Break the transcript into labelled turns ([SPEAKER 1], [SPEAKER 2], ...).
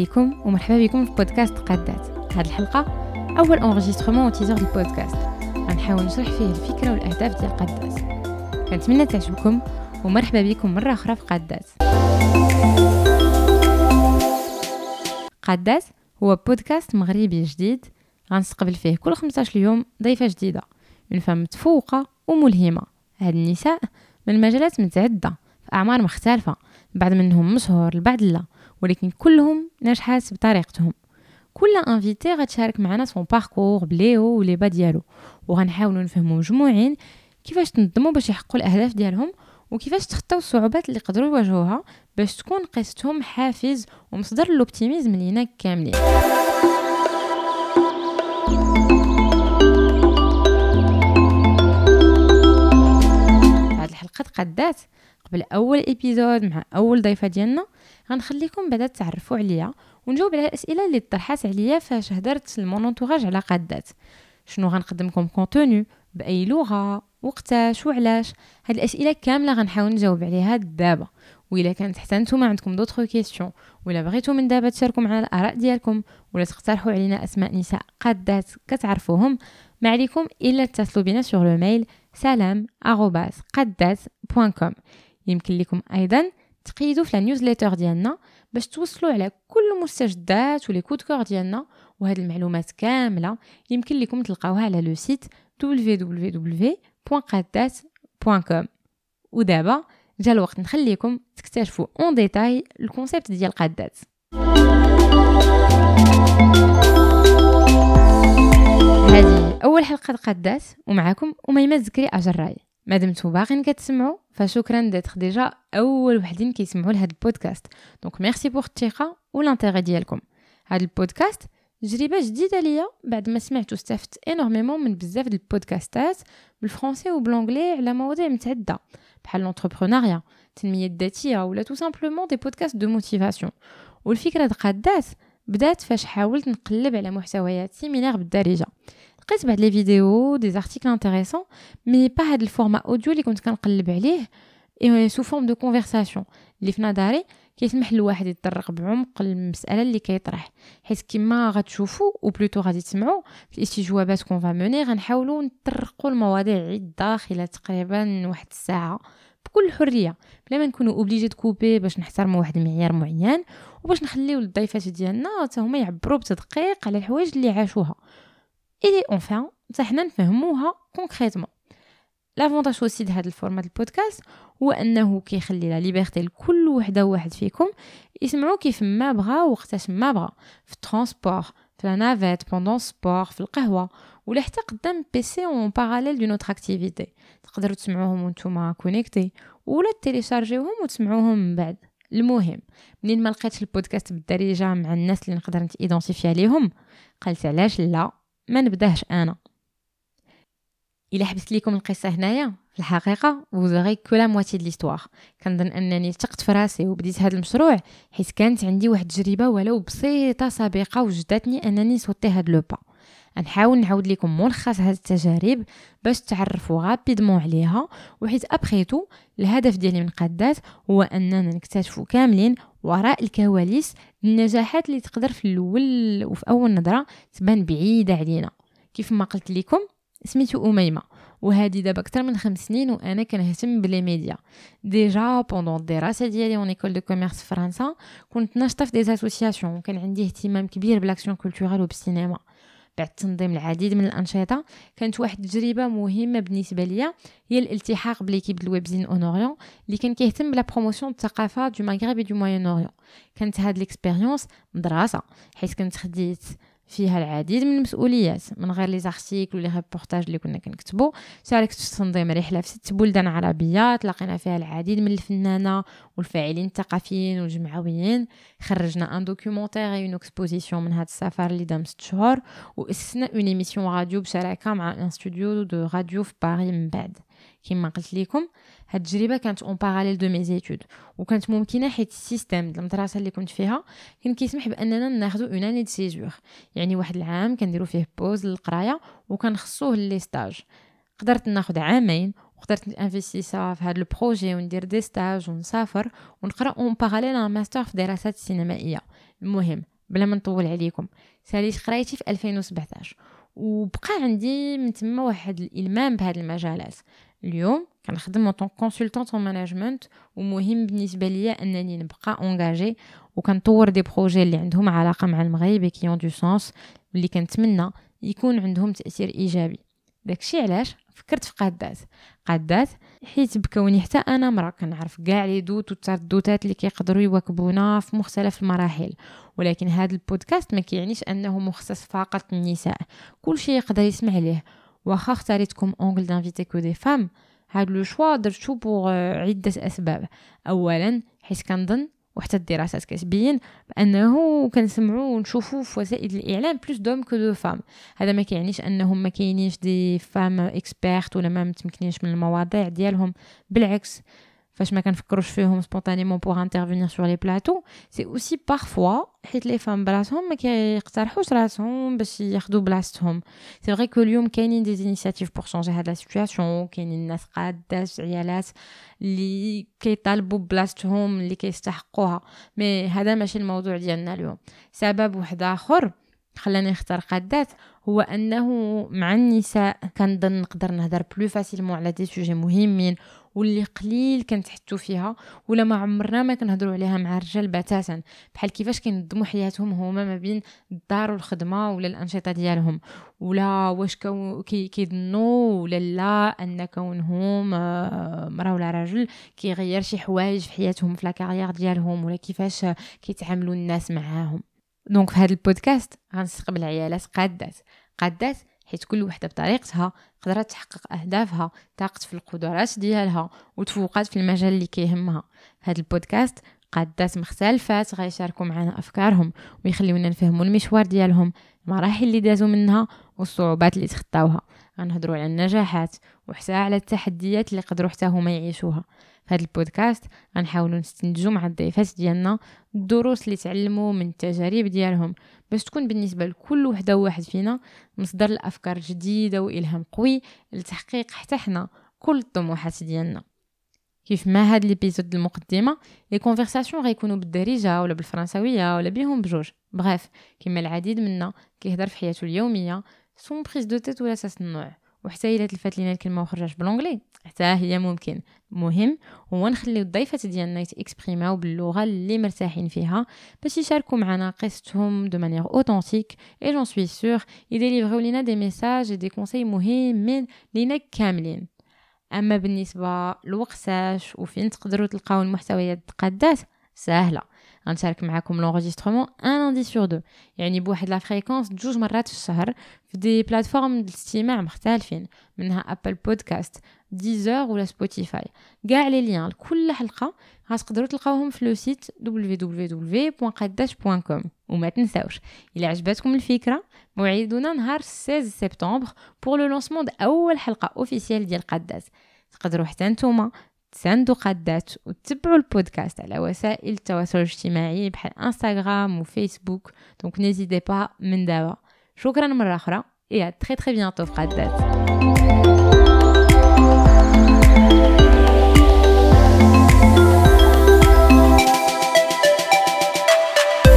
[SPEAKER 1] عليكم ومرحبا بكم في بودكاست قادات. هذه الحلقة أول enregistrement و teaser البودكاست غنحاول نشرح فيه الفكرة والأهداف ديال قادات. كنتمنى تعجبكم ومرحبا بكم مرة أخرى في قادات. قادات هو بودكاست مغربي جديد غنستقبل فيه كل 15 يوم ضيفة جديدة une femme متفوقة وملهمة. هاد النساء من مجالات متعددة في أعمار مختلفة بعض منهم مشهور البعض لا. ولكن كلهم ناجحات بطريقتهم. كل invitée غتشارك معنا son parcours ب les hauts و les bas ديالو. وغنحاولوا نفهموا مجموعين كيفاش تنظموا باش يحققوا الأهداف ديالهم وكيفاش تخطاو الصعوبات اللي يقدروا يواجهوها باش تكون قصتهم حافز ومصدر l'optimisme لينا كاملين. هاد الحلقة تقدات قبل أول épisode مع أول ضيفة ديالنا غنخليكم بعدا تعرفوا عليا ونجاوب على الأسئلة اللي طرحات عليا فاش هدرت ل mon entourage على قادات. شنو غنقدم لكم comme contenu بأي لغة؟ وقتاش؟ وعلاش؟ هاد الأسئلة كاملة غنحاول نجاوب عليها دابا. وإلا كانت حتى نتوما عندكم d'autres questions ولا بغيتو من دابا تشاركوا معنا الآراء ديالكم ولا تقترحوا علينا أسماء نساء قادات كتعرفوهم ما عليكم إلا اتصلوا بنا sur le mail سلام قادات.com يمكن لكم أيضا تقيدوا في ال newsletter ديالنا باش توصلوا على كل المستجدات و les coups de cœur ديالنا. وهاد المعلومات كاملة يمكن لكم تلقاوها على le site www.qaddat.com ودابا جا الوقت نخليكم تكتشفوا en détail ال concept ديال قادات هذه أول حلقة قادات ومعكم أميمة زكري أجراي. ما دمتو باغيين كتسمعوا فشكرا d'être déjà أول وحدين كيسمعوا لهذا البودكاست. donc merci pour الثقة و l'intérêt ديالكم. هذا البودكاست تجربه جديدة ليا بعد ما سمعت واستفدت énormément من بزاف د البودكاستات بالفرنسي وب l'anglais على مواضيع متعددة بحال l'entrepreneuriat التنميه الذاتيه ولا tout simplement des podcasts de motivation. والفكرة د قادات بدات فاش حاولت نقلب على محتويات similaires بالدارجة. لقيت بعد les vidéos des articles intéressants mais pas هاد ال format audio اللي كنت كنقلب عليه sous forme de conversation اللي في نظري كيسمح للواحد يتطرق بعمق المسألة اللي كيطرح. حيت كما غتشوفوا plutôt غادي تسمعوا في الاستجوابات qu'on va mener غنحاولوا نطرقوا المواضيع عده خلال تقريبا واحد الساعة بكل حرية. بلا ما نكونوا obligés couper باش نحترموا واحد المعيار معين وباش نخليو للضيفات ديالنا حتى هما يعبروا بتدقيق على الحوايج اللي عاشوها. enfin حتى حنا نفهموها concrètement l'avantage aussi د هذا ال format البودكاست هو أنه كيخلي la liberté لكل وحدة وواحد فيكم يسمعوا كيف ما بغا وقتاش ما بغا في ال transport في la navette pendant sport في القهوة ولا حتى قدام PC en parallèle d'une autre activité تقدروا تسمعوهم وأنتم connectés ولا تيليشارجيوهم وتسمعوهم من بعد. المهم منين ما لقيت البودكاست بالدارجة مع الناس اللي نقدر نت identifier عليهم قلت علاش لا؟ ما نبداهش أنا. إلا حبست لكم القصة هنايا في الحقيقة vous aurez que la moitié de l'histoire. كنظن أنني ثقت في راسي وبديت هذا المشروع حيت كانت عندي واحد التجربة ولو بسيطة سابقة وجدتني أنني صوتي هاد le نحاول نعاود لكم ملخص هاد التجارب باش تعرفوا rapidement عليها وحيت après tout الهدف ديالي من قادات هو أننا نكتشفوا كاملين وراء الكواليس النجاحات اللي تقدر في الأول وفي أول نظرة تبان بعيدة علينا. كيف ما قلت لكم سميتو أميمة وهذه دابا أكثر من خمس سنين وأنا كنهتم ب les médias. déjà pendant الدراسة ديالي en école de commerce فرنسا كنت ناشطه في des associations وكان عندي اهتمام كبير بال action culturelle وبالسينما. بعد تنظيم العديد من الأنشطة كانت واحد التجربة مهمة بالنسبة ليا هي الالتحاق ب l'équipe ديال ال webzine Onorient اللي كان كيهتم ب la promotion الثقافة du Maghreb du Moyen-Orient. كانت هاد l'expérience مدرسة حيت كنت خديت فيها العديد من المسؤوليات من غير les articles و les reportages اللي كنا كنكتبوا شاركت في تنظيم رحلة في ست بلدان عربية تلاقينا فيها العديد من الفنانة والفاعلين الثقافيين والجمعويين. خرجنا un documentaire une exposition من هذا السفر اللي دام ست شهور وأسسنا une émission radio بشراكة مع un studio de radio في باريس من بعد. كما قلت لكم هاد التجربة كانت en parallèle de mes études وكانت ممكنة حيت ال système المدرسة اللي كنت فيها كان كيسمح بأننا ناخذوا une année de césure يعني واحد العام كنديروا فيه pause للقراية وكنخصوه les stages قدرت ناخذ عامين وقدرت investir في هذا ال projet وندير des stages ونسافر ونقرا en parallèle master في الدراسات السينمائيه المهم بلا ما نطول عليكم ساليت قرايتي في 2017 وبقى عندي من تما واحد الإلمام بهذه المجالات. اليوم كنخدم en consultante en management ومهم بالنسبة ليا أنني نبقى engagée وكنطور des projets اللي عندهم علاقة مع المغرب qui ont du sens واللي كنتمنى يكون عندهم تأثير إيجابي. داكشي علاش؟ فكرت في قادات. قادات حيت بكوني حتى أنا مرا كنعرف كاع les doutes والترددات اللي كيقدروا يواكبونا في مختلف المراحل. ولكن هذا البودكاست ما كيعنيش أنه مخصص فقط للنساء. كل شيء يقدر يسمع ليه. واخا اختاريت comme angle d'inviter que des femmes. هاد le choix درتو pour عدة أسباب. اولا حيت كنظن وحتى الدراسات كتبين بأنه كنسمعوا ونشوفوا في وسائل الإعلام plus d'hommes que de femmes. هذا ما كيعنيش أنهم ما كاينينش des femmes expertes ولا ما متمكنينش من المواضيع ديالهم. بالعكس فاش ما كنفكروش فيهم spontanément pour intervenir sur les plateaux c'est aussi parfois حيت les femmes براسهم ما كيقترحوش راسهم باش ياخذوا بلاصتهم c'est vrai que اليوم كاينين des initiatives pour changer هاد la situation كاينين ناس قادات عيالات اللي كيطالبوا بلاصتهم اللي كيستحقوها mais هذا ماشي الموضوع ديالنا اليوم سبب واحد اخر خلاني نختار قادات هو انه مع النساء كنظن نقدر نهضر plus facilement على des sujets مهمين واللي قليل كنتحطوا فيها ولا ما عمرنا ما كنهضروا عليها مع الرجال بتاتا. بحال كيفاش كينظموا حياتهم هما ما بين الدار والخدمة ولا الأنشطة ديالهم. ولا واش كو كيظنوا ولا لا أن كونهم آه، مرا ولا راجل كيغير شي حوايج في حياتهم في la carrière ديالهم ولا كيفاش كيتعاملوا الناس معاهم. دونك في هذا البودكاست غنستقبل عيالات قادات. قادات حيت كل وحده بطريقتها قدرت تحقق اهدافها طاقت في القدرات ديالها وتفوقات في المجال اللي كيهمها. في هذا البودكاست قادات مختلفات غيشاركوا معنا افكارهم ويخليونا نفهموا المشوار ديالهم. المراحل اللي دازوا منها والصعوبات اللي تخطاوها. غنهضروا على النجاحات وحتى على التحديات اللي قدروا حتى هما يعيشوها. في هذا البودكاست غنحاولوا نستنتجوا مع الضيفات ديالنا الدروس اللي تعلموا من التجارب ديالهم باش تكون بالنسبة لكل وحدة وواحد فينا مصدر الافكار جديدة وإلهام قوي لتحقيق حتى حنا كل الطموحات ديالنا. كيف ما هاد l'épisode المقدمة؟ les conversations غيكونوا بالدارجة ولا بالفرنساوية ولا بهم بجوج. bref كما العديد منا كيهضر في حياته اليومية sans prise de tête ولا ساس النوع وحتى إلا تلفات لينا الكلمة وخرجت ب l'anglais حتى هي ممكن. مهم. هو نخليو الضيفات ديالنا يتأكسبريماو باللغة اللي مرتاحين فيها باش يشاركوا معنا قصتهم de manière authentique et j'en suis sûre يديليفريو لينا des messages des conseils مهمين لينا كاملين. أما بالنسبة لوقتاش وفين تقدروا تلقاو المحتويات قادات سهلة. غنشارك معكم l'enregistrement un lundi sur deux يعني بواحد la fréquence جوج مرات في الشهر في des plateformes الاستماع مختلفين منها Apple Podcast Deezer ولا Spotify كاع les liens لكل حلقة غتقدروا تلقاوهم في le site www.qaddash.com وما تنساوش إلا عجبتكم الفكرة موعدنا نهار 16 سبتمبر pour le lancement اول حلقة officielle ديال قادات. تقدروا حتى نتوما تساندوا قادات وتتبعوا البودكاست على وسائل التواصل الاجتماعي بحال انستغرام وفيسبوك دونك نيزيدي با من دابا. شكرا مرة أخرى. Et à très très bientôt